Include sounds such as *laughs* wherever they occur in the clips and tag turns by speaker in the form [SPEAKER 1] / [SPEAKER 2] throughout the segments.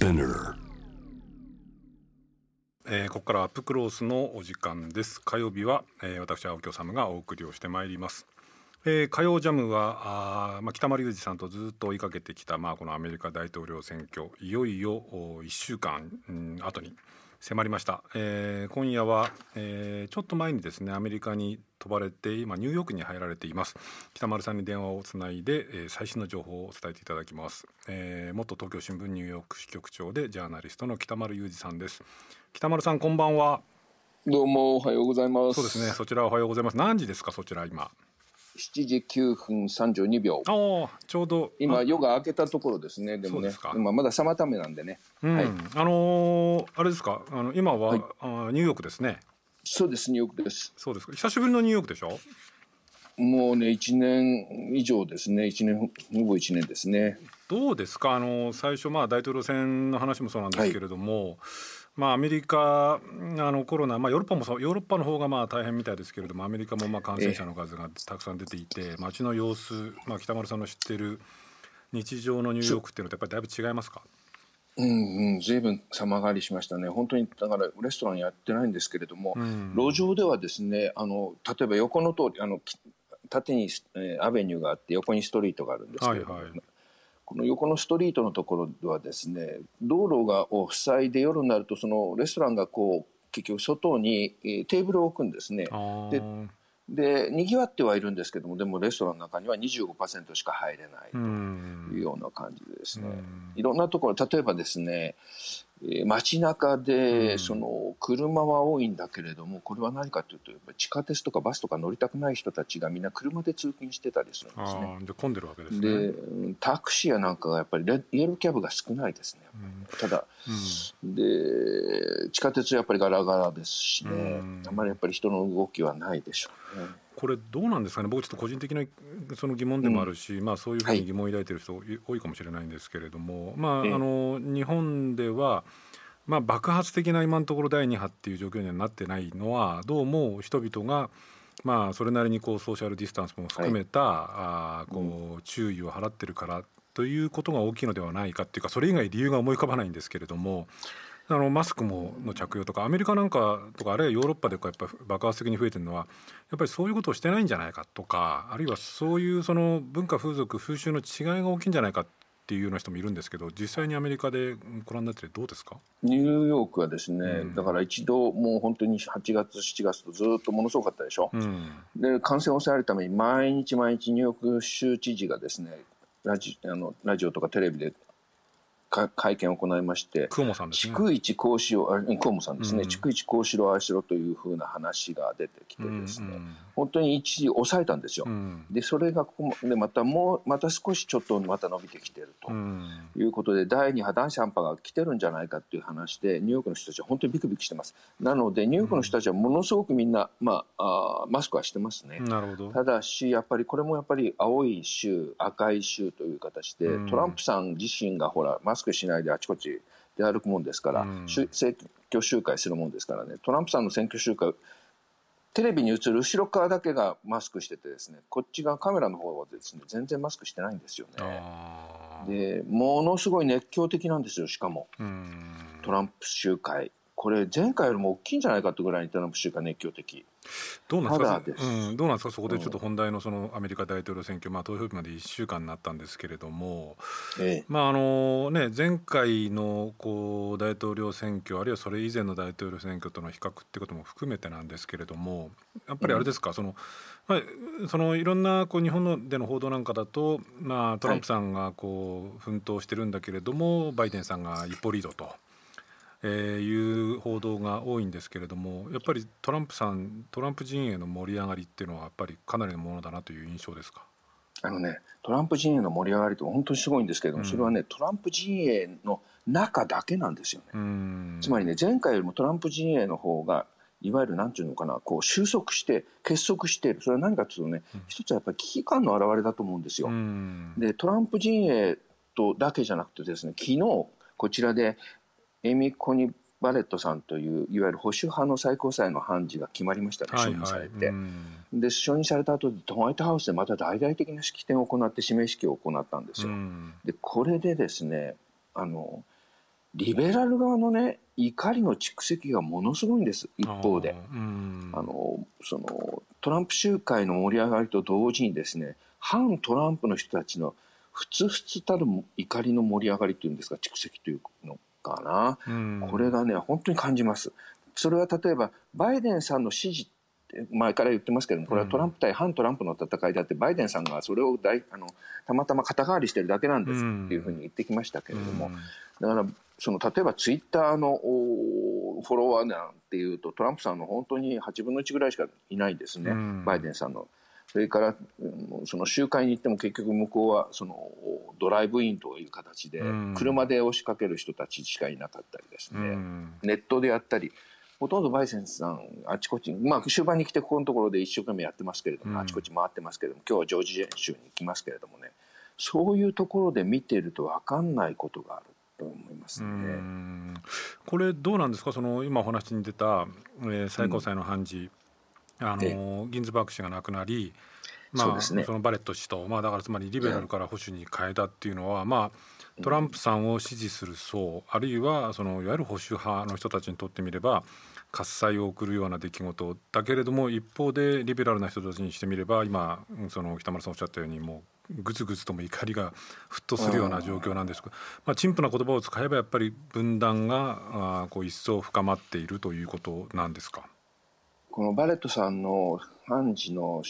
[SPEAKER 1] Spinner
[SPEAKER 2] えーここからアップクロースのお時間です。火曜日は、えー私青木治がお送りをしてまいります、えー火曜ジャムはあ、まあ、北丸裕二さんとずっと追いかけてきた、まあ、このアメリカ大統領選挙いよいよ1週間、うん、後に迫りました、えー今夜は、えーちょっと前にですねアメリカに飛ばれて今ニューヨークに入られています。北丸さんに電話をつないで、えー最新の情報を伝えていただきます、えー元東京新聞ニューヨーク支局長でジャーナリストの北丸裕二さんです。北丸さんこんばんは。
[SPEAKER 3] どうもおはようございます。
[SPEAKER 2] そうですね。そちらおはようございます。何時ですかそちら今
[SPEAKER 3] 7時9分32秒。
[SPEAKER 2] ああちょうどあ
[SPEAKER 3] 今夜が明けたところですね。でもね今まだサためなんでね。
[SPEAKER 2] うん
[SPEAKER 3] はい。
[SPEAKER 2] あのーあれですか？あの今は、
[SPEAKER 3] はい
[SPEAKER 2] あーニューヨークですね
[SPEAKER 3] そうですニューヨークです。
[SPEAKER 2] そうですか久しぶりのニューヨークでしょ？
[SPEAKER 3] もうね1年以上ですね。1年ほぼ1年ですね。
[SPEAKER 2] どうですか？あの最初まあ大統領選の話もそうなんですけれども、まあアメリカあのコロナまあヨーロッパもそうヨーロッパの方がまあ大変みたいですけれどもアメリカもまあ感染者の数がたくさん出ていて街の様子まあ北丸さんの知ってる日常のニューヨークっていうのとやっぱりだいぶ違いますか？
[SPEAKER 3] うんうん、ずいぶん様変わりしましたね。本当にだからレストランやってないんですけれども、
[SPEAKER 2] ん。
[SPEAKER 3] 路上ではですね、あの例えば横の通りあのき縦に、えーアベニューがあって横にストリートがあるんですけれども、
[SPEAKER 2] はいはい
[SPEAKER 3] この横のストリートのところはですね道路がを塞いで夜になるとそのレストランがこう結局外に、えーテーブルを置くんですね。ででにぎわってはいるんですけどもでもレストランの中には25%しか入れない
[SPEAKER 2] うん
[SPEAKER 3] というような感じでですね、
[SPEAKER 2] うん。
[SPEAKER 3] いろんなところ例えばですねえー街中で、
[SPEAKER 2] うん
[SPEAKER 3] その車は多いんだけれどもこれは何かというとやっぱり地下鉄とかバスとか乗りたくない人たちがみんな車で通勤してたりするんですね。
[SPEAKER 2] あーじゃあ混んでるわけですね。
[SPEAKER 3] でうんタクシーやなんかがやっぱりレイエローキャブが少ないですね。ただ、で地下鉄はやっぱりガラガラですしね、
[SPEAKER 2] うん
[SPEAKER 3] あまりやっぱり人の動きはないでしょうね。
[SPEAKER 2] これどうなんですかね。僕ちょっと個人的なその疑問でもあるし、まあ、そういうふうに疑問を抱いている人多いかもしれないんですけれども、まあ、あ
[SPEAKER 3] ええ
[SPEAKER 2] の日本では、まあ、爆発的な今のところ第2波っていう状況にはなってないのはどうも人々が、まあ、それなりにこうソーシャルディスタンスも含めた、あーこう注意を払ってるからということが大きいのではないかっていうかそれ以外理由が思い浮かばないんですけれども。あのマスクもの着用とかアメリカなんかとかあるいはヨーロッパでこうやっぱ爆発的に増えてるのはやっぱりそういうことをしてないんじゃないかとかあるいはそういうその文化風俗風習の違いが大きいんじゃないかっていうような人もいるんですけど実際にアメリカでご覧になってどうですか？
[SPEAKER 3] ニューヨークはですね、
[SPEAKER 2] うん。
[SPEAKER 3] だから一度もう本当に8月7月とずっとものすごかったでしょ、
[SPEAKER 2] うん。
[SPEAKER 3] で感染を抑えるために毎日毎日ニューヨーク州知事がですねラジあのラジオとかテレビでか会見を行いまして
[SPEAKER 2] クオモさんですね。
[SPEAKER 3] 逐一こうしろあ河野さんですね、
[SPEAKER 2] うん。
[SPEAKER 3] 逐一こうしろああしろというふうな話が出てきてですね、
[SPEAKER 2] うん
[SPEAKER 3] 本当に一時抑えたんですよ、
[SPEAKER 2] うん。
[SPEAKER 3] でそれがここでまたもうまた少しちょっとまた伸びてきてると
[SPEAKER 2] うん。
[SPEAKER 3] いうことで、第2波第3波が来てるんじゃないかっていう話でニューヨークの人たちは本当にビクビクしてます。なのでニューヨークの人たちはものすごくみんな、まあ、あーマスクはしてますね、
[SPEAKER 2] なるほど。
[SPEAKER 3] ただし、やっぱりこれもやっぱり青い州、赤い州という形で、
[SPEAKER 2] うん。
[SPEAKER 3] トランプさん自身がほら、マスクしないであちこち出歩くもんですから、
[SPEAKER 2] うん
[SPEAKER 3] 選挙集会するもんですからね、トランプさんの選挙集会、テレビに映る後ろ側だけがマスクしててですね、こっち側カメラの方はですね、全然マスクしてないんですよね。で、ものすごい熱狂的なんですよ、しかも、
[SPEAKER 2] うん
[SPEAKER 3] トランプ集会。これ前回よりも大きいんじゃないかってぐらいにトランプ集会熱狂的。
[SPEAKER 2] どうなんですか？
[SPEAKER 3] す。
[SPEAKER 2] うん、どうなんですか？そこでちょっと本題のそのアメリカ大統領選挙、まあ、投票日まで1週間になったんですけれども、
[SPEAKER 3] ええ。
[SPEAKER 2] まああのね、前回のこう大統領選挙あるいはそれ以前の大統領選挙との比較ってことも含めてなんですけれどもやっぱりあれですか、そのまあ、そのいろんなこう日本のでの報道なんかだと、まあ、トランプさんがこう奮闘してるんだけれども、バイデンさんが一歩リードと。えーいう報道が多いんですけれどもやっぱりトランプさんトランプ陣営の盛り上がりっていうのはやっぱりかなりのものだなという印象ですか？
[SPEAKER 3] あのね、トランプ陣営の盛り上がりって本当にすごいんですけれども、
[SPEAKER 2] うん
[SPEAKER 3] それはね、トランプ陣営の中だけなんですよね。
[SPEAKER 2] うん
[SPEAKER 3] つまりね、前回よりもトランプ陣営の方が、いわゆるなんていうのかな、こう収束して、結束している。それは何かというとね、一つはやっぱり危機感の表れだと思うんですよ。
[SPEAKER 2] うん
[SPEAKER 3] で、トランプ陣営とだけじゃなくてですね、昨日、こちらで、エイミ・コニ・バレットさんという、いわゆる保守派の最高裁の判事が決まりましたね、承認されて。
[SPEAKER 2] うん。
[SPEAKER 3] で承認された後でホワイトハウスでまた大々的な式典を行って指名式を行ったんですよ。
[SPEAKER 2] うん。
[SPEAKER 3] でこれでですねあのリベラル側のね怒りの蓄積がものすごいんです一方で。あのそのトランプ集会の盛り上がりと同時にですね反トランプの人たちのふつふつたる怒りの盛り上がりというんですか蓄積というのかな、これがね本当に感じます。それは例えばバイデンさんの支持前から言ってますけどもこれはトランプ対反トランプの戦いであってバイデンさんがそれを大あのたまたま肩代わりしてるだけなんですっていうふうに言ってきましたけれども、だからその例えばツイッターのフォロワーなんていうとトランプさんの本当に8分の1ぐらいしかいないですね、バイデンさんの。それからその集会に行っても結局向こうはそのドライブインという形で車で押しかける人たちしかいなかったりですね、ネットでやったりほとんどバイセンさんあちこち、まあ、終盤に来てここのところで一生懸命やってますけれども、あちこち回ってますけれども今日はジョージア州に行きますけれどもね。そういうところで見てると分かんないことがあると思いますね。
[SPEAKER 2] これどうなんですか？その今お話に出た、えー、最高裁の判事、うん、あのギンズバーグ氏が亡くなり、まあ、そ、ね、のバレット氏と、まあ、だからつまりリベラルから保守に変えたっていうのは、まあ、トランプさんを支持する層あるいはそのいわゆる保守派の人たちにとってみれば喝采を送るような出来事だけれども一方でリベラルな人たちにしてみれば今その北村さんおっしゃったようにもうぐつぐつとも怒りが沸騰するような状況なんですが、まあ、陳腐な言葉を使えばやっぱり分断があこう一層深まっているということなんですか？
[SPEAKER 3] このバレットさんの判事の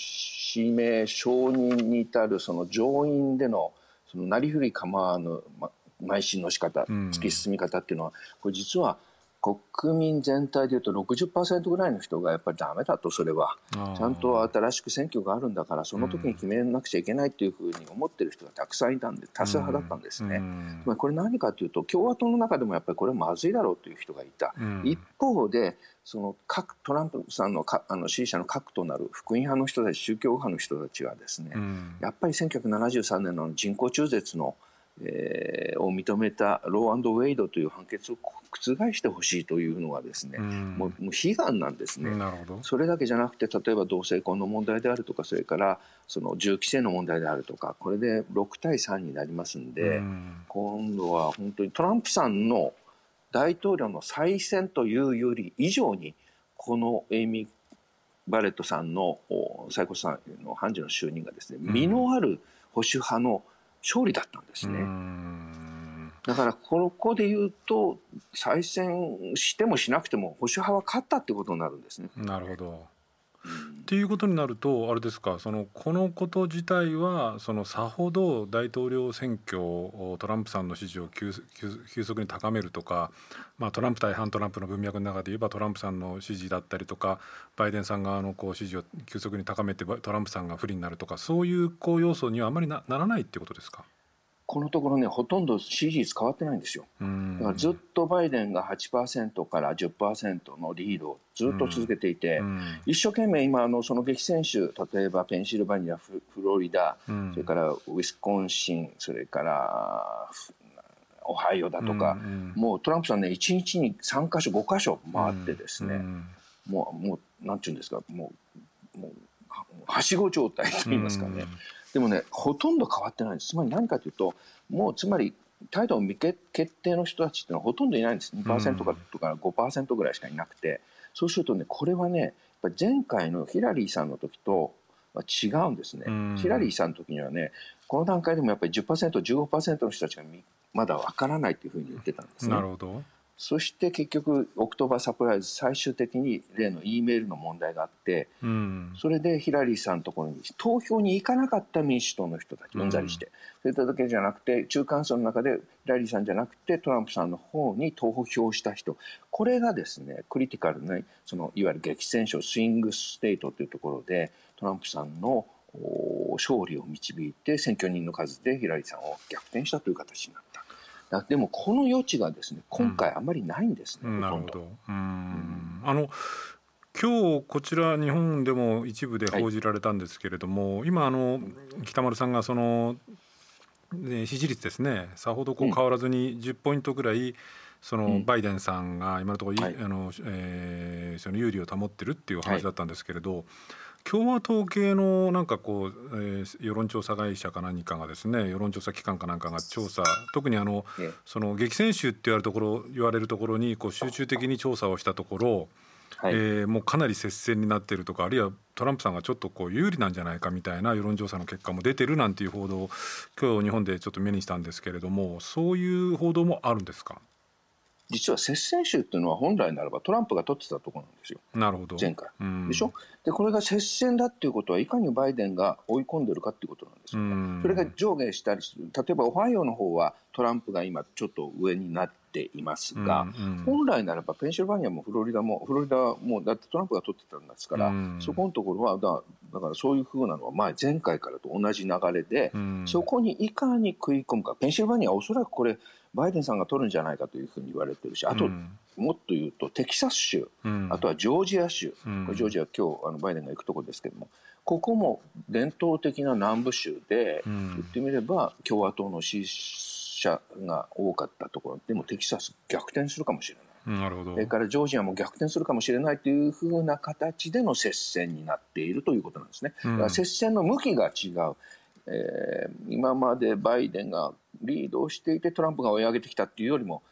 [SPEAKER 3] 指名承認に至るその上院でのそのなりふり構わぬ、ま、邁進の仕方突き進み方っていうのは、これ実は国民全体でいうと60%ぐらいの人がやっぱりだめだとそれは。ちゃんと新しく選挙があるんだからその時に決めなくちゃいけないというふうに思ってる人がたくさんいたんで多数派だったんですね、つまりこれ何かというと共和党の中でもやっぱりこれまずいだろうという人がいた、一方でその各トランプさんのかあの支持者の核となる福音派の人たち宗教派の人たちはですね、やっぱり1973年の人工中絶のえー、を認めたローウェイドという判決を覆してほしいというのはですね、うん、もうもう悲願なんですね。それだけじゃなくて例えば同性婚の問題であるとかそれからその銃規制の問題であるとかこれで6対3になりますんで、うん、今度は本当にトランプさんの大統領の再選というより以上にこのエイミー・バレットさんの最高裁の判事の就任がですね、実のある保守派の勝利だったんですね。だからここで言うと再選してもしなくても保守派は勝ったってことになるんですね。
[SPEAKER 2] なるほど。っていうことになるとあれですかそのこのこと自体はそのさほど大統領選挙をトランプさんの支持を急速に高めるとか、まあ、トランプ対反トランプの文脈の中で言えばトランプさんの支持だったりとかバイデンさん側のこう支持を急速に高めてトランプさんが不利になるとかそういうこう要素にはあまりなならないっていうことですか？
[SPEAKER 3] このところね、ほとんど支持率変わってないんですよ。だからずっとバイデンが8%から10%のリードをずっと続けていて、一生懸命今のその激戦州、例えばペンシルバニア、フロリダ、それからウィスコンシン、それからオハイオだとか、もうトランプさんね、1日に3か所、5か所回ってですね、もう、もう、なんていうんですか、もう、もうはしご状態といいますかね。でもね、ほとんど変わってないんです。つまり何かというと、もうつまり態度未決定の人たちっていうのはほとんどいないんです。2%とかとか5%ぐらいしかいなくて。そうするとね、これはね、やっぱり前回のヒラリーさんの時とは違うんですね。ヒラリーさんの時にはね、この段階でもやっぱり10%、15%の人たちがまだわからないというふうに言ってたんですね。
[SPEAKER 2] なるほど。
[SPEAKER 3] そして結局 October surprise 最終的に例の E メールの問題があって、うん、それでヒラリーさんのところに投票に行かなかった民主党の人たちうんざりして、それだけじゃなくて中間層の中でヒラリーさんじゃなくてトランプさんの方に投票した人。これがですねクリティカルなそのいわゆる激戦州 swing state というところでトランプさんの勝利を導いて選挙人の数でヒラリーさんを逆転したという形になった。でもこの余地がですね今回あまりないんですね、うん、
[SPEAKER 2] なるほど。うん。あの今日こちら日本でも一部で報じられたんですけれども、はい、今あの北丸さんがその、ね、支持率ですねさほどこう変わらずに10ポイントぐらい、そのバイデンさんが今のところ、はい、あのえー、その有利を保ってるっていう話だったんですけれど、共和党系のなんかこう、えー、世論調査会社か何かがですね世論調査機関かなんかが調査特にあの、その激戦州って言われるところ言われるところにこう集中的に調査をしたところ、はい、えー、もうかなり接戦になっているとかあるいはトランプさんがちょっとこう有利なんじゃないかみたいな世論調査の結果も出てるなんていう報道を今日日本でちょっと目にしたんですけれどもそういう報道もあるんですか？
[SPEAKER 3] 実は接戦州っていうのは本来ならばトランプが取ってたところなんですよ。
[SPEAKER 2] なるほど。
[SPEAKER 3] 前回。うん、でしょ？で、これが接戦だっていうことはいかにバイデンが追い込んでるかっていうことなんですよ、うん、それが上下したりする。例えばオハイオの方はトランプが今ちょっと上になっていますが、本来ならばペンシルバニアもフロリダも、フロリダもだってトランプが取ってたんですから、うん、そこのところはだ、だからそういうふうなのは前前回からと同じ流れで、そこにいかに食い込むか。ペンシルバニアはおそらくこれ、バイデンさんが取るんじゃないかというふうに言われてるし、あと、うん、もっと言うとテキサス州、うん、あとはジョージア州、うん、ジョージア今日あのバイデンが行くところですけども、ここも伝統的な南部州で、言ってみれば共和党の支持者が多かったところでもテキサス逆転するかもしれない。
[SPEAKER 2] なるほど。
[SPEAKER 3] それからジョージアも逆転するかもしれないというふうな形での接戦になっているということなんですね。だから接戦の向きが違う。えー、今までバイデンがリードをしていてトランプが追い上げてきたっていうよりも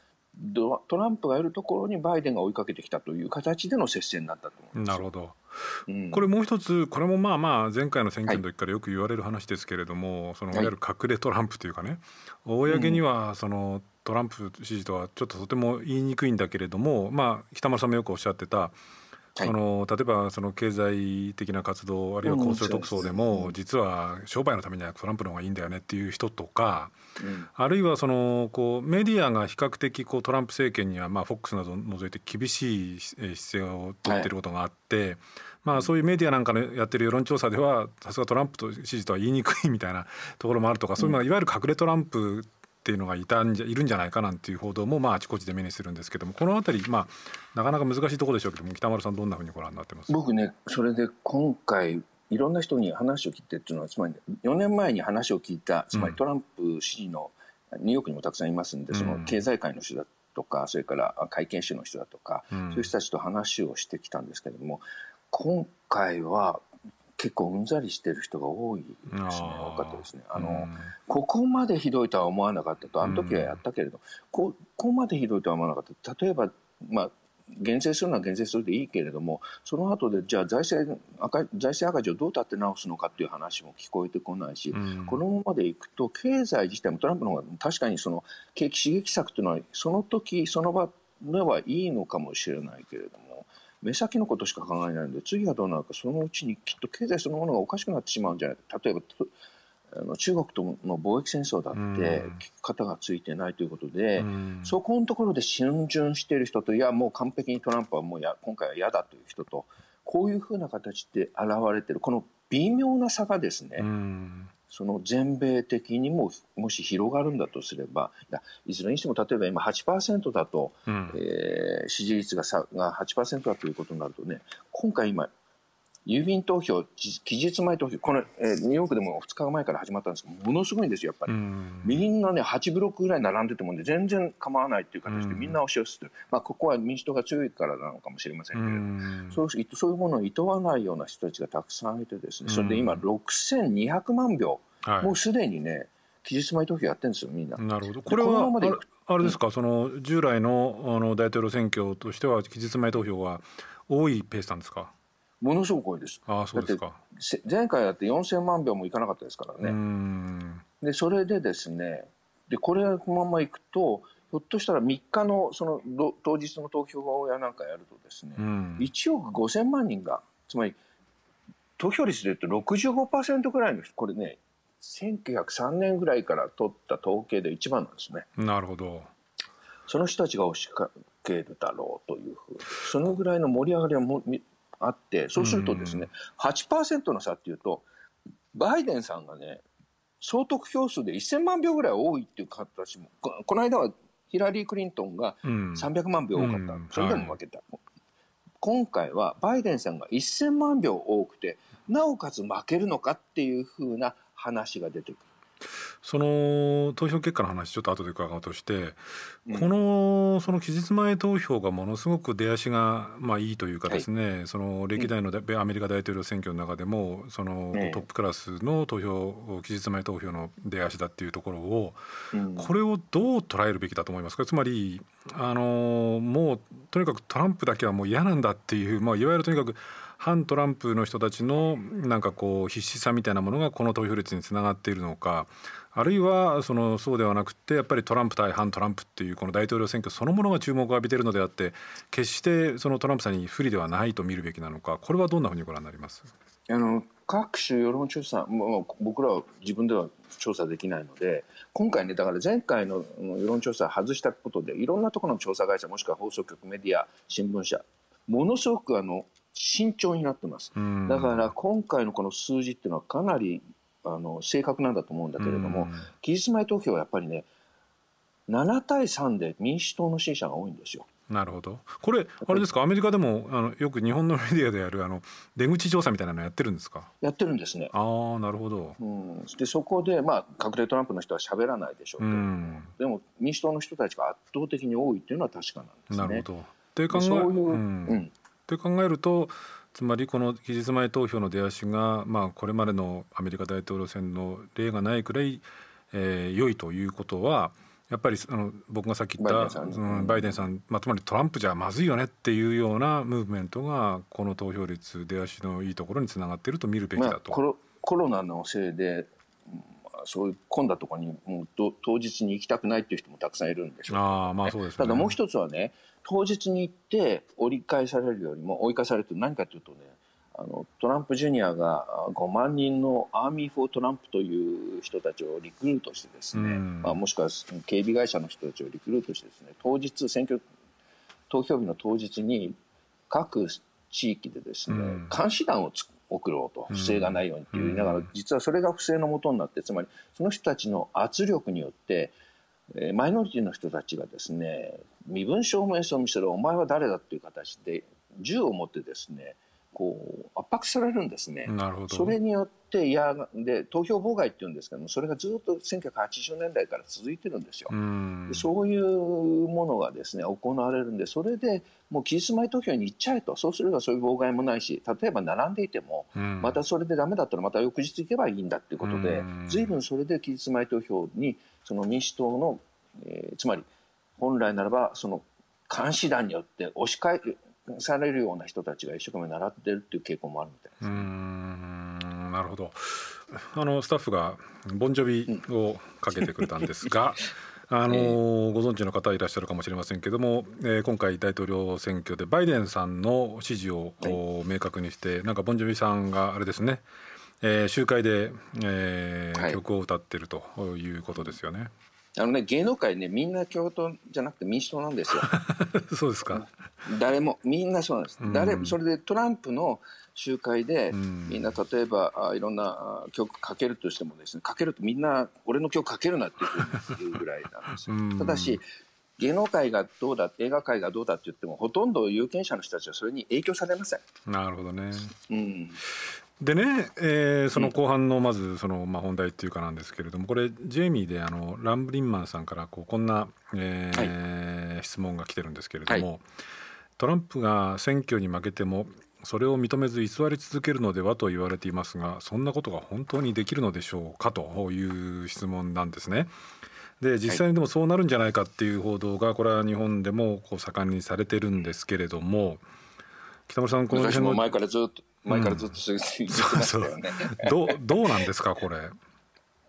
[SPEAKER 3] トランプがいるところにバイデンが追いかけてきたという形での接戦になったと思い
[SPEAKER 2] なるほど、うん、これもう一つこれもまあまあ前回の選挙の時からよく言われる話ですけれども、はい、そのい。わゆる隠れトランプというかね、公にはそのトランプ支持とはちょっととても言いにくいんだけれども、まあ、北村さんもよくおっしゃってたその例えばその経済的な活動あるいは公正特捜でも実は商売のためにはトランプの方がいいんだよねっていう人とか、あるいはそのこうメディアが比較的こうトランプ政権にはまあフォックスなどを除いて厳しい姿勢を取っていることがあって。まあ、そういうメディアなんかのやってる世論調査ではさすがトランプと支持とは言いにくいみたいなところもあるとか、そういうのいわゆる隠れトランプっていうのがいたんじゃいるんじゃないかなんていう報道もまああちこちで目にするんですけどもこの辺りまあなかなか難しいところでしょうけども北丸さんどんなふうにご覧になってます？
[SPEAKER 3] 僕ねそれで今回いろんな人に話を聞いてっていうのはつまり4年前に話を聞いたつまりトランプ支持のニューヨークにもたくさんいますんで、その経済界の人だとかそれから会見者の人だとか、そういう人たちと話をしてきたんですけれども今回は結構うんざりしてる人が多いですね、多かったですね。あの、うん、ここまでひどいとは思わなかった。と、あの時はやったけれど、うん、ここまでひどいとは思わなかった。例えば、まあ、減税するのは減税するでいいけれども、その後で、じゃあ財政赤財政赤字をどう立って直すのかっていう話も聞こえてこないし、うん、このままでいくと、経済自体もトランプの方が確かにその景気刺激策というのは、その時その場ではいいのかもしれないけれども、目先のことしか考えないので次はどうなるかそのうちにきっと経済そのものがおかしくなってしまうんじゃない。か例えばあの中国との貿易戦争だって方がついてないということで、そこのところで逡巡している人といやもう完璧にトランプはもうや今回は嫌だという人とこういうふうな形で現れている。この微妙な差がですね、その全米的にももし広がるんだとすればいずれにしても例えば今8%だと、うん、えー、支持率がさが8%だということになるとね今回今郵便投票期日前投票この、えー、ニューヨークでも2日前から始まったんですけどものすごいんですよやっぱり、みんなね8ブロックぐらい並んでても、ね、全然構わないっていう形でみんな押し寄せてる、まあ、ここは民主党が強いからなのかもしれませんけれどそうそういうものをいとわないような人たちがたくさんいてですねそれで今6200万票、はい、もうすでにね期日前投票やってるんですよみんな。
[SPEAKER 2] なるほど。これはあれですか、うん、その従来のあの大統領選挙としては期日前投票は多いペースなんですか？
[SPEAKER 3] ものすごく多いです。
[SPEAKER 2] あそうですか。
[SPEAKER 3] 前回だって4000万票もいかなかったですからね。で、それでですね、で、これこのままいくと、ひょっとしたら3日のその当日の投票やなんかやるとですね、うん、1億5000万人が、つまり投票率でいうと65%ぐらいの人、これね、1903年ぐらいから取った統計で一番なんですね。
[SPEAKER 2] なるほど。
[SPEAKER 3] その人たちが押しかけるだろうというふうそのぐらいの盛り上がりはもあって、そうするとですね、8%の差っていうと、バイデンさんがね、総得票数で1000万票ぐらい多いっていう形も、この間はヒラリー・クリントンが300万票多かった、うん、それでも負けた、はい、今回はバイデンさんが1000万票多くて、なおかつ負けるのかっていうふうな話が出てくる。
[SPEAKER 2] その投票結果の話ちょっと後で伺うとして、うん、このその期日前投票がものすごく出足がまあいいというかですね、はい、その歴代のアメリカ大統領選挙の中でもそのトップクラスの投票期日前投票の出足だっていうところを、うん、これをどう捉えるべきだと思いますか？つまりあのもうとにかくトランプだけはもう嫌なんだっていう、まあ、いわゆるとにかく反トランプの人たちのなんかこう必死さみたいなものがこの投票率につながっているのかあるいはそのそうではなくてやっぱりトランプ対反トランプっていうこの大統領選挙そのものが注目を浴びているのであって決してそのトランプさんに不利ではないと見るべきなのかこれはどんなふうにご覧になります？
[SPEAKER 3] あの各種世論調査、もう僕らは自分では調査できないので今回ねだから前回の世論調査外したことでいろんなところの調査会社もしくは放送局メディア新聞社ものすごくあの慎重になってます。だから今回のこの数字っていうのはかなりあの正確なんだと思うんだけれども、期日前投票はやっぱりね、7対3で民主党の支持者が多いんですよ。
[SPEAKER 2] なるほど。これあれですか？アメリカでもあのよく日本のメディアでやるあの出口調査みたいなのやってるんですか？
[SPEAKER 3] やってるんですね。
[SPEAKER 2] ああ、なるほど。
[SPEAKER 3] うん。でそこでまあ確定トランプの人は喋らないでしょうけど、うん、でも民主党の人たちが圧倒的に多いっていうのは確かなんですね。
[SPEAKER 2] なるほど。って考えそういう、うん、うん、って考えると。つまりこの期日前投票の出足が、まあ、これまでのアメリカ大統領選の例がないくらい、えー、良いということはやっぱりあの僕がさっき言ったバイデンさん、まあ、つまりトランプじゃまずいよねっていうようなムーブメントがこの投票率出足のいいところにつながっていると見るべきだと。
[SPEAKER 3] まあ、コロナのせいでそういう混んだところにもう当日に行きたくないっていう人もたくさんいるんでしょう、ね、
[SPEAKER 2] あまあそうです、ね、
[SPEAKER 3] ただもう一つはね当日に行って折り返されるよりも追い返されると何かというとねあのトランプ・ジュニアが5万人の Army for Trump という人たちをリクルートしてですね、まあ、もしくは警備会社の人たちをリクルートしてですね当日選挙投票日の当日に各地域でですね、監視団を送ろうと不正がないようにって言いながら、実はそれが不正のもとになってつまりその人たちの圧力によってマイノリティの人たちがですね身分証明書を見せるお前は誰だっていう形で銃を持ってですねこう圧迫されるんですね。
[SPEAKER 2] なるほど。
[SPEAKER 3] それによって嫌で投票妨害っていうんですけどもそれがずっと1980年代から続いてるんですよ。でそういうものがですね行われるんでそれでもう期日前投票に行っちゃえと。そうすればそういう妨害もないし例えば並んでいても、またそれでダメだったらまた翌日行けばいいんだっていうことで随分それで期日前投票にその民主党の、えー、つまり本来ならばその監視団によって押し返されるような人たちが一生懸命習ってるっていう傾向もあるみたいです。うん
[SPEAKER 2] なるほど。あのスタッフがボンジョビをかけてくれたんですが、*laughs* あのー、ご存知の方いらっしゃるかもしれませんけども、えー、今回大統領選挙でバイデンさんの支持を、はい、明確にしてなんかボンジョビさんがあれですね、えー、集会で、えー、はい、曲を歌ってるということですよね。
[SPEAKER 3] あのね、芸能界ね、みんな共和党じゃなくて民主党なんですよ。*laughs*
[SPEAKER 2] そうですか。
[SPEAKER 3] 誰も、みんなそうなんです。うん、誰、それでトランプの集会で、うん、みんな例えばあいろんな曲かけるとしてもですね、かけるとみんな俺の曲かけるなっていうぐらいなんですよ。うん、ただし、芸能界がどうだ、映画界がどうだって言っても、ほとんど有権者の人たちはそれに影響されません。
[SPEAKER 2] なるほどね。
[SPEAKER 3] うん。
[SPEAKER 2] でね、えー、その後半のまずその、まあ、本題っていうかなんですけれどもこれジェイミーであのランブリンマンさんからこうこんな、えー、はい、質問が来てるんですけれども、はい、トランプが選挙に負けてもそれを認めず偽り続けるのではと言われていますがそんなことが本当にできるのでしょうかという質問なんですね。で実際にでもそうなるんじゃないかっていう報道がこれは日本でもこう盛んにされてるんですけれども
[SPEAKER 3] 北村さんこの辺の前からずっと前からずっと言ってましたよね。
[SPEAKER 2] どうどうなんですかこれ。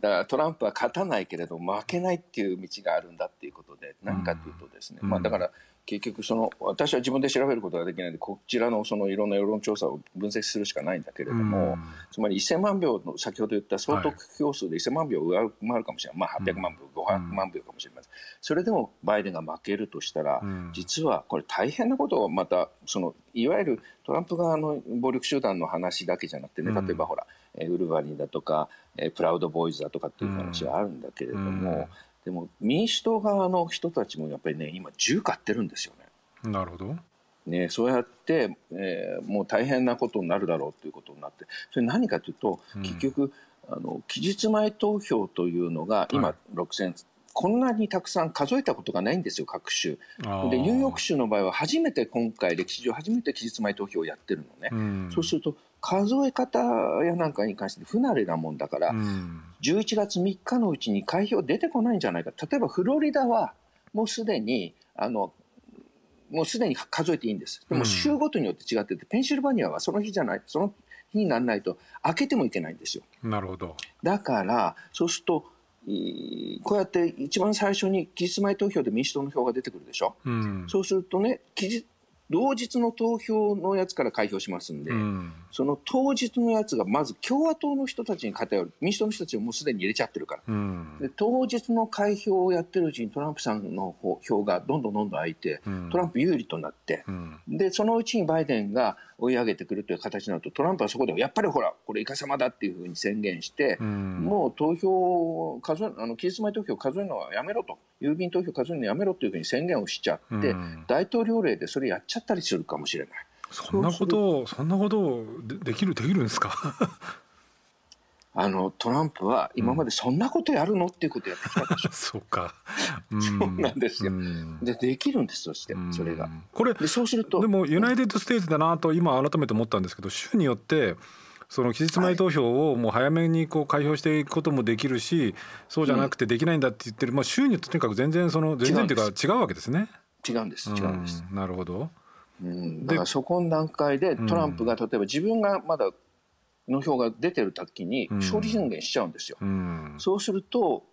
[SPEAKER 2] だ
[SPEAKER 3] からトランプは勝たないけれど負けないっていう道があるんだっていうことで何かというとですね、まあ、だから結局その私は自分で調べることができないのでこちらのそのいろんな世論調査を分析するしかないんだけれども、つまり1000万票の先ほど言った総得票数で1000万票上回るかもしれない、まあ、800万票、500万票かもしれません、それでもバイデンが負けるとしたら、実はこれ大変なことをまたそのいわゆるトランプ側の暴力集団の話だけじゃなくてね例えばほら、ウルヴァリンだとかプラウドボーイズだとかっていう話があるんだけれども。でも民主党側の人たちもやっぱりね今銃買ってるんですよ
[SPEAKER 2] ね。なるほど。
[SPEAKER 3] ね、そうやって、えー、もう大変なことになるだろうということになってそれ何かというと、結局あの期日前投票というのが今、6000、こんなにたくさん数えたことがないんですよ、各州。で、ニューヨーク州の場合は初めて今回、歴史上初めて期日前投票をやってるのね。うん、そうすると、数え方やなんかに関して不慣れなもんだから、うん、11月3日のうちに開票出てこないんじゃないか。例えばフロリダはもうすでに、あの、もうすでに数えていいんです。でも州ごとによって違ってて、ペンシルバニアはその日じゃない、その日にならないと開けてもいけないんですよ。
[SPEAKER 2] なるほど。
[SPEAKER 3] だから、そうすると、こうやって一番最初に期日前投票で民主党の票が出てくるでしょ、うん、そうするとね期同日の投票のやつから開票しますんで、うん、その当日のやつがまず共和党の人たちに偏る民主党の人たちをもうすでに入れちゃってるから、うん、で当日の開票をやってるうちにトランプさんの票がどんどんどんどん空いて、うん、トランプ有利となって、でそのうちにバイデンが追い上げてくるという形になるとトランプはそこでやっぱりほらこれいかさまだっていうふうに宣言して、もう投票数えあの期日前投票数えるのはやめろと郵便投票数えるのやめろというふうに宣言をしちゃって、大統領令でそれやっちゃったりするかもしれない。
[SPEAKER 2] そんなことそんなことできるできるんですか？
[SPEAKER 3] あのトランプは今までそんなことやるのっていうことやってきたでしょ。*laughs*
[SPEAKER 2] そうか。
[SPEAKER 3] そうなんですよ。でできるんですそしてそれが。
[SPEAKER 2] これでそうするとでも United State だなと今改めて思ったんですけど州によってその期日前投票をもう早めにこう開票していくこともできるしそうじゃなくてできないんだって言ってる、まあ、州によってとにかく全然その全然っていうか違うわけですね。
[SPEAKER 3] 違うんです違うんです。
[SPEAKER 2] なるほど。
[SPEAKER 3] うん、だからそこの段階でトランプが例えば自分がまだの票が出てる時に勝利宣言しちゃうんですよ。うん、そうすると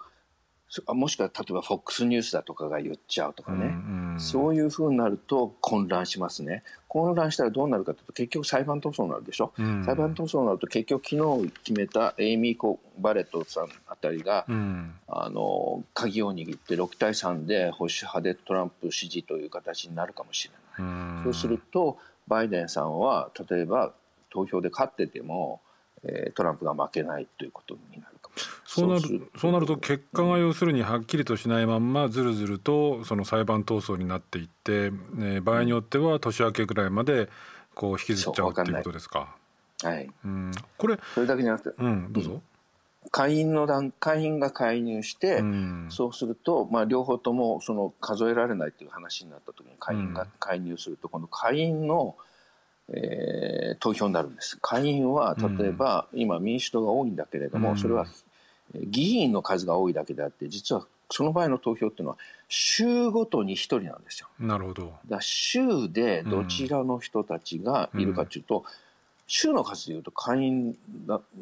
[SPEAKER 3] もしくは例えば FOX ニュースだとかが言っちゃうとかね、うんうん、そういうふうになると混乱しますね。混乱したらどうなるかというと結局裁判闘争になるでしょ、うん、裁判闘争になると結局昨日決めたエイミー・コバレットさんあたりが、うん、あの鍵を握って6対3で保守派でトランプ支持という形になるかもしれない。うん、そうするとバイデンさんは例えば投票で勝っててもえー、トランプが負けないということになるかもしれない。
[SPEAKER 2] そうなるそうなると結果が要するにはっきりとしないまんまずるずるとその裁判闘争になっていって、えー、場合によっては年明けぐらいまでこう引きずっちゃうっていうことですか。
[SPEAKER 3] はい。
[SPEAKER 2] うん。これ
[SPEAKER 3] それだけじゃなく
[SPEAKER 2] て、うん、どうぞ。
[SPEAKER 3] 会員の段会員が介入して、うん、そうすると、まあ、両方ともその数えられないという話になった時に会員が介入すると、この会員のえー、投票になるんです。下院は例えば、うん、今民主党が多いんだけれども、うん、それは議員の数が多いだけであって実はその場合の投票っていうのは州ごとに1人なんですよ。
[SPEAKER 2] なるほど。
[SPEAKER 3] だ州でどちらの人たちがいるかというと、うん、州の数でいうと下院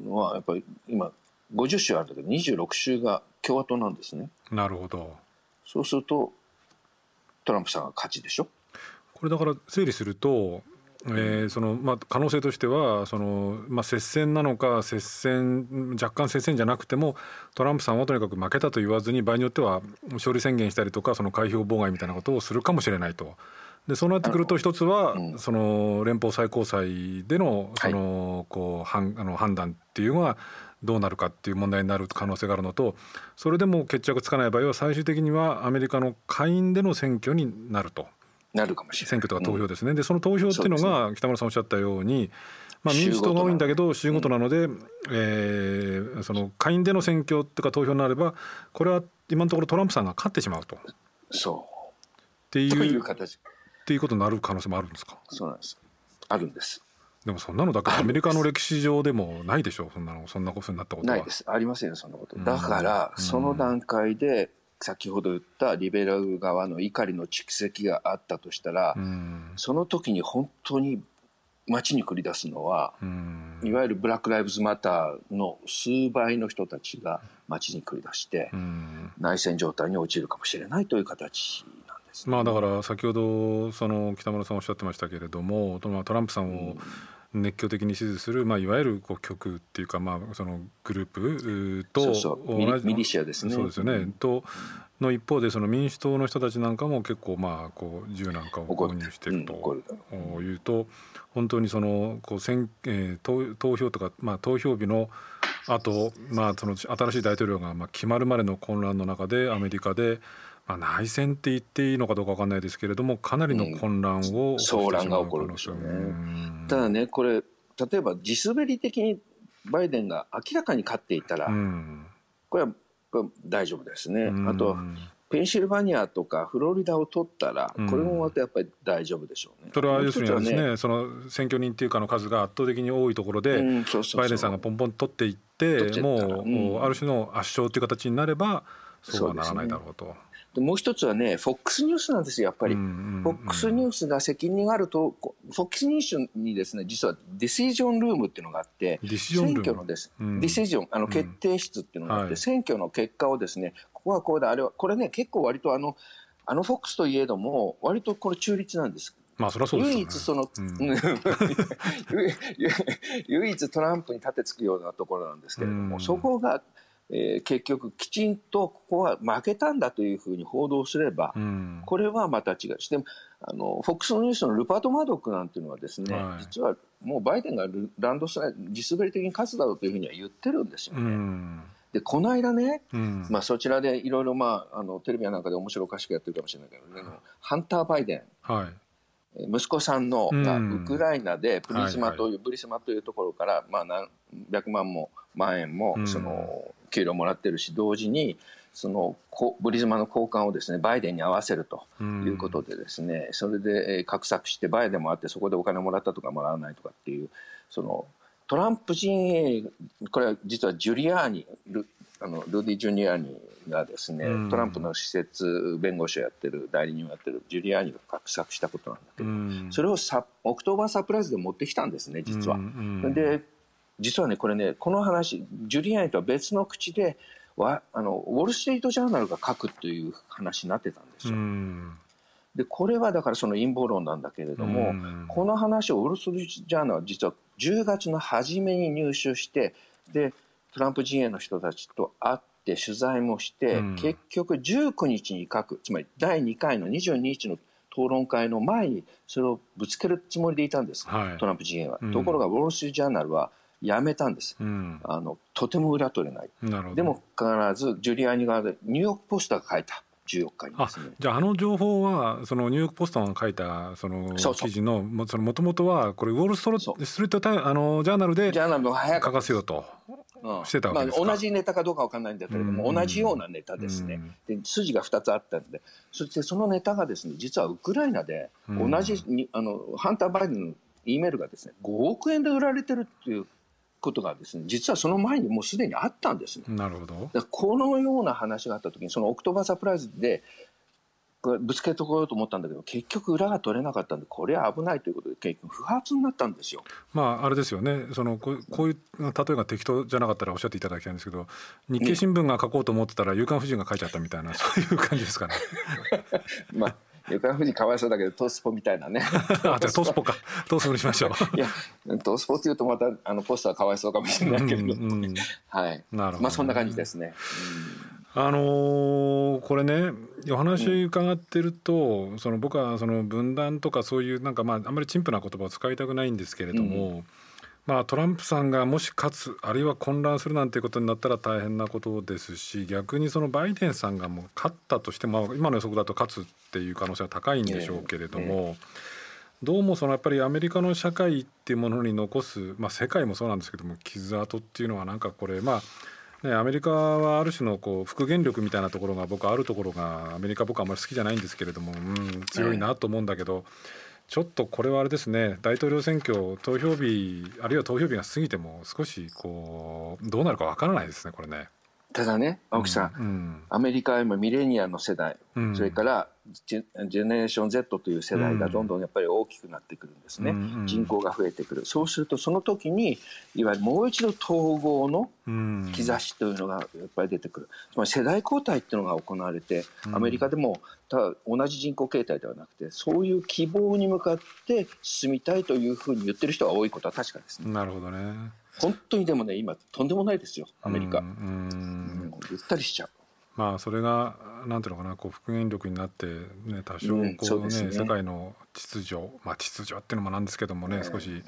[SPEAKER 3] はやっぱり今50州あるんだけど26州が共和党なんですね。
[SPEAKER 2] なるほど。
[SPEAKER 3] そうするとトランプさんが勝ちでしょ。
[SPEAKER 2] これだから整理するとえーそのまあ、可能性としてはその、まあ、接戦なのか接戦若干接戦じゃなくてもトランプさんはとにかく負けたと言わずに場合によっては勝利宣言したりとかその開票妨害みたいなことをするかもしれないと。でそうなってくると一つは、その連邦最高裁でのその、こう判あの判断っていうのはどうなるかっていう問題になる可能性があるのとそれでも決着つかない場合は最終的にはアメリカの下院での選挙になると。
[SPEAKER 3] なるかもしれない。
[SPEAKER 2] 選挙とか投票ですね、うん、でその投票っていうのが北村さんおっしゃったようにまあ、民主党が多いんだけど州ごとなので、うん、えー、その下院での選挙とか投票になればこれは今のところトランプさんが勝ってしまうと。
[SPEAKER 3] そう。
[SPEAKER 2] っていう
[SPEAKER 3] 形。
[SPEAKER 2] っていうことになる可能性もあるんですか？
[SPEAKER 3] そうなんです。あるんです。
[SPEAKER 2] でもそんなのだからアメリカの歴史上でもないでしょうそんなの。そんなことになったことは。
[SPEAKER 3] ないです。ありませんよそんなこと。だからその段階で先ほど言ったリベラル側の怒りの蓄積があったとしたら、その時に本当に街に繰り出すのは、いわゆるブラック・ライブズ・マターの数倍の人たちが街に繰り出して、内戦状態に陥るかもしれないという形なんです、
[SPEAKER 2] ね、まあだから先ほどその北村さんおっしゃってましたけれどもトランプさんを、熱狂的に支持する、まあ、いわゆるこう極っていうか、まあ、そのグループと
[SPEAKER 3] 同じミリシアですね。
[SPEAKER 2] そうですよね、うん、との一方でその民主党の人たちなんかも結構まあこう銃なんかを購入していると。いうと本当にそのこう選、えー、投票とか、まあ、投票日のあと、まあ、その新しい大統領がまあ決まるまでの混乱の中でアメリカでまあ、内戦って言っていいのかどうか分かんないですけれどもかなりの混乱を、
[SPEAKER 3] うん、騒乱が起こるんですよね。ただねこれ例えば地滑り的にバイデンが明らかに勝っていたら、これは大丈夫ですね。あとペンシルバニアとかフロリダを取ったら、これもまたやっぱり大丈夫でしょうね。
[SPEAKER 2] それは要するにですね、ねその選挙人っていうかの数が圧倒的に多いところで、バイデンさんがポンポン取っていって、もう、ある種の圧勝という形になれば、そうはならないだろうと。
[SPEAKER 3] でもう一つはね、FOX ニュースなんですよ、やっぱり。FOX ニュースが責任があると、FOX ニュースにですね、実はディシジョンルームっていうのがあって、選挙のです、ディシジョン、あの決定室っていうのがあって、選挙の結果をですね、ここはこうだ、あれは、これね、結構割とあの、あの FOX といえども、割とこれ中立なんです。
[SPEAKER 2] まあそれはそうです、
[SPEAKER 3] ね、唯一その、うん、*laughs* 唯一トランプに立てつくようなところなんですけれども、そこがえー、結局きちんとここは負けたんだというふうに報道すれば、うん、これはまた違う。してあのフォックスのニュースのルパート・マドックなんていうのはですね、はい、実はもうバイデンがランドスライド地滑り的に勝つだろうというふうには言ってるんですよね。うん。でこの間ね、うん、まあ、そちらでいろいろ、まあ、あのテレビやなんかで面白おかしくやってるかもしれないけどね、ハンター・バイデン、はい、息子さんのがウクライナでプリスマという、はいはい、ブリスマというところから、まあ、何百万も万円もその給料もらってるし同時にそのブリスマの高官をですねバイデンに会わせるということでですね、それで画策してバイデンもあってそこでお金もらったとかもらわないとかっていうそのトランプ陣営これは実はジュリアーニルあのルディ・ジュリアーニがですね、トランプの私設弁護士をやってる代理人をやってるジュリアーニが画策したことなんだけど、それをさ October surprise で持ってきたんですね実は。で実はねこれねこの話ジュリアーニとは別の口でわあのウォール・ストリート・ジャーナルが書くという話になってたんですよ。でこれはだからその陰謀論なんだけれども、この話をウォール・ストリート・ジャーナルは実は10月の初めに入手してでトランプ陣営の人たちと会って取材もして、結局19日に書くつまり第2回の22日の討論会の前にそれをぶつけるつもりでいたんです、はい、トランプ陣営は。ところがウォール・ストリート・ジャーナルはやめたんです、うん、あのとても裏取れない。でも必ずジュリアーニ側でニューヨーク・ポストが書いた。14日にですね。
[SPEAKER 2] じゃああの情報はそのニューヨーク・ポストが書いたその記事のもともとはこれウォール・ストリートタあのジャーナルで書かせようと。してたわけです
[SPEAKER 3] まあ、同じネタかどうかわかんないんだけれども、同じようなネタですね、で筋が2つあったんで。そしてそのネタがですね実はウクライナで同じに、あのハンター・バイデンの E メールがですね5億円で売られてるっていうことがですね実はその前にもうすでにあったんですね。
[SPEAKER 2] なるほど
[SPEAKER 3] このような話があった時にそのオクトバーサプライズでぶつけとこうと思ったんだけど結局裏が取れなかったんでこれは危ないということで結局不発になったんですよ。
[SPEAKER 2] まああれですよねそのこういう例えが適当じゃなかったらおっしゃっていただきたいんですけど日経新聞が書こうと思ってたら「夕刊フジ」が書いちゃったみたいなそういう感じですかね。*laughs*
[SPEAKER 3] まあ横浜富士かわいそうだけどトースポみたいなね。*laughs* あ
[SPEAKER 2] じゃあトースポか。トースポにしましょう。
[SPEAKER 3] いやトースポっていうとまたあのポスターかわいそうかもしれないけど、うんうん、はい。なるほど、ね、まあそんな感じですね、
[SPEAKER 2] うん、あのー、これねお話伺ってると、うん、その僕はその分断とかそういうなんかまああんまり陳腐な言葉を使いたくないんですけれども、うんまあ、トランプさんがもし勝つあるいは混乱するなんていうことになったら大変なことですし逆にそのバイデンさんがもう勝ったとしても、今の予測だと勝つっていう可能性は高いんでしょうけれども、どうもそのやっぱりアメリカの社会っていうものに残す、まあ、世界もそうなんですけども傷跡っていうのはなんかこれまあね、アメリカはある種のこう復元力みたいなところが僕あるところがアメリカ僕はあんまり好きじゃないんですけれども、うん、強いなと思うんだけど。ちょっとこれはあれですね大統領選挙投票日あるいは投票日が過ぎても少しこうどうなるかわからないですねこれね。
[SPEAKER 3] ただね青木さん、うんうん、アメリカは今ミレニアの世代、うん、それからジェネレーション Z という世代がどんどんやっぱり大きくなってくるんですね、うんうん、人口が増えてくる。そうするとその時にいわゆるもう一度統合の兆しというのがやっぱり出てくる。つまり世代交代っていうのが行われてアメリカでもただ同じ人口形態ではなくてそういう希望に向かって進みたいというふうに言ってる人が多いことは確かですね。
[SPEAKER 2] なるほどね。
[SPEAKER 3] 本当にでもね今とんでもないですよアメリカ。うん、ゆったりしちゃう。
[SPEAKER 2] まあそれがなんていうのかなこう復元力になってね多少こうねうんね、世界の秩序まあ秩序っていうのもなんですけどもね、えー、少し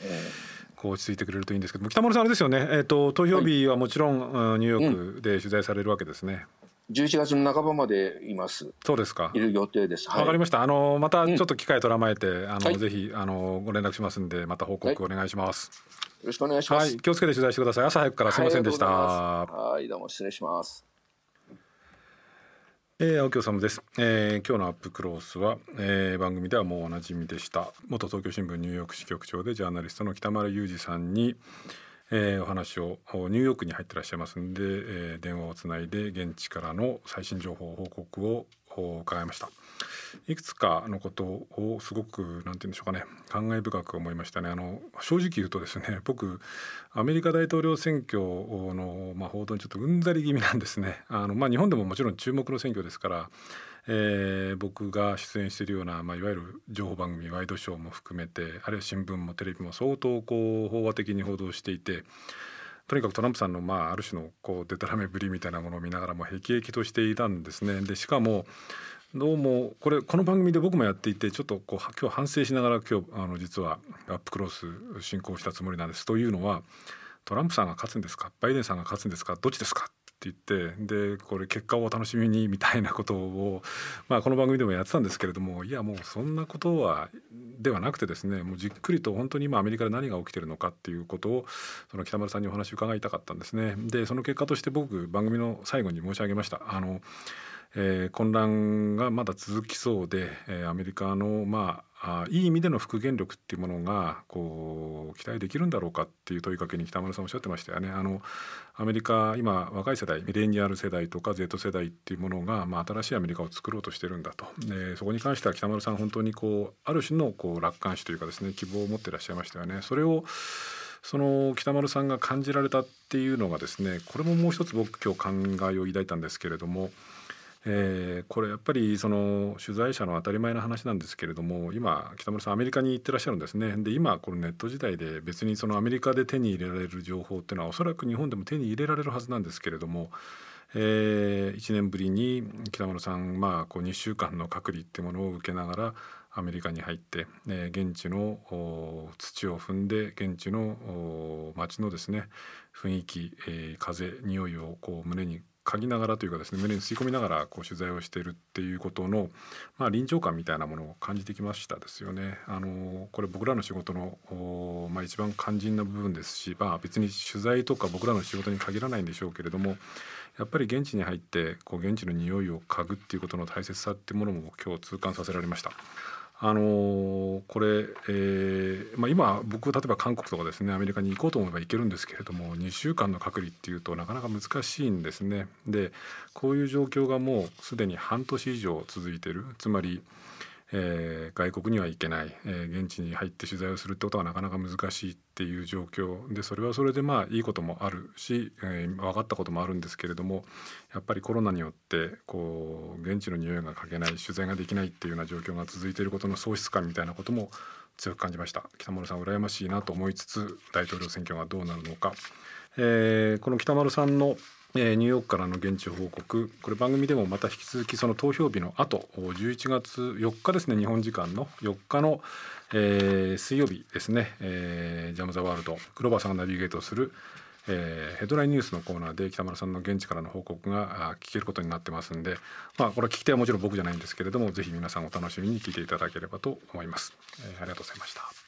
[SPEAKER 2] こう落ち着いてくれるといいんですけども北村さんあれですよねえっ、ー、と投票日はもちろん、うん、ニューヨークで取材されるわけですね。
[SPEAKER 3] 11月の半ばまでいます。
[SPEAKER 2] そうですか。
[SPEAKER 3] いる予定です。
[SPEAKER 2] わ、はい、かりました。あのまたちょっと機会とらまえて、うん、あの、はい、ぜひあのご連絡しますんでまた報告お願いします。
[SPEAKER 3] はい、よろしくお願いします。
[SPEAKER 2] はい、気をつけて取材してください。朝早くからすみませんでした。
[SPEAKER 3] はい、どうも失礼します。
[SPEAKER 2] えー、青木治です、えー、今日のアップクロースは、えー、番組ではもうおなじみでした。元東京新聞ニューヨーク支局長でジャーナリストの北丸裕二さんに、えー、お話をニューヨークに入ってらっしゃいますんで、えー、電話をつないで現地からの最新情報報告を伺いました。いくつかのことをすごくなんて言うんでしょうかね感慨深く思いましたねあの正直言うとですね *laughs* 僕アメリカ大統領選挙の、まあ、報道にちょっとうんざり気味なんですねあの、まあ、日本でももちろん注目の選挙ですからえー、僕が出演しているような、まあ、いわゆる情報番組ワイドショーも含めてあるいは新聞もテレビも相当こう飽和的に報道していてとにかくトランプさんの、まあ、ある種のこうデタラメぶりみたいなものを見ながらも辟易としていたんですね。でしかもどうもこれこの番組で僕もやっていてちょっとこう今日反省しながら今日あの実はアップクロス進行したつもりなんです。というのはトランプさんが勝つんですか？バイデンさんが勝つんですか？どっちですか？って言ってでこれ結果をお楽しみにみたいなことを、まあ、この番組でもやってたんですけれどもいやもうそんなことはではなくてですねもうじっくりと本当に今アメリカで何が起きてるのかっていうことをその北丸さんにお話を伺いたかったんですね。でその結果として僕番組の最後に申し上げました。あのえー、混乱がまだ続きそうで、えー、アメリカのまあいい意味での復元力っていうものがこう期待できるんだろうかっていう問いかけに北村さんおっしゃってましたよね。あのアメリカ今若い世代ミレニアル世代とか Z 世代っていうものが、まあ、新しいアメリカを作ろうとしてるんだとでそこに関しては北丸さん本当にこうある種のこう楽観視というかですね希望を持ってらっしゃいましたよね。それをその北丸さんが感じられたっていうのがですねこれももう一つ僕今日考えを抱いたんですけれどもえー、これやっぱりその取材者の当たり前の話なんですけれども今北村さんアメリカに行ってらっしゃるんですね。で今このネット時代で別にそのアメリカで手に入れられる情報っていうのはおそらく日本でも手に入れられるはずなんですけれども、えー、1年ぶりに北村さん、まあ、こう2週間の隔離っていうものを受けながらアメリカに入って、えー、現地の土を踏んで現地の街のですね雰囲気、えー、風匂いをこう胸に嗅ぎながらというかですね胸に吸い込みながらこう取材をしているっていうことの、まあ、臨場感みたいなものを感じてきましたですよね。あのこれ僕らの仕事の、まあ、一番肝心な部分ですし、まあ、別に取材とか僕らの仕事に限らないんでしょうけれどもやっぱり現地に入ってこう現地の匂いを嗅ぐっていうことの大切さっていうものも今日痛感させられました。あのー、これ、えーまあ、今僕例えば韓国とかですねアメリカに行こうと思えば行けるんですけれども2週間の隔離っていうとなかなか難しいんですね。でこういう状況がもうすでに半年以上続いてるつまりえー、外国には行けない、えー、現地に入って取材をするってことはなかなか難しいっていう状況。でそれはそれでまあいいこともあるし、えー、分かったこともあるんですけれどもやっぱりコロナによってこう現地の匂いが嗅げない取材ができないっていうような状況が続いていることの喪失感みたいなことも強く感じました。北丸さん羨ましいなと思いつつ大統領選挙がどうなるのか、えー、この北丸さんのえ、ニューヨークからの現地報告。これ番組でもまた引き続きその投票日の後11月4日ですね日本時間の4日の、えー、水曜日ですね、えー、ジャム・ザ・ワールド。クローバーさんがナビゲートする、えー、ヘッドラインニュースのコーナーで北村さんの現地からの報告が聞けることになってますんで、まあ、これ聞き手はもちろん僕じゃないんですけれどもぜひ皆さんお楽しみに聞いていただければと思います、え、ありがとうございました。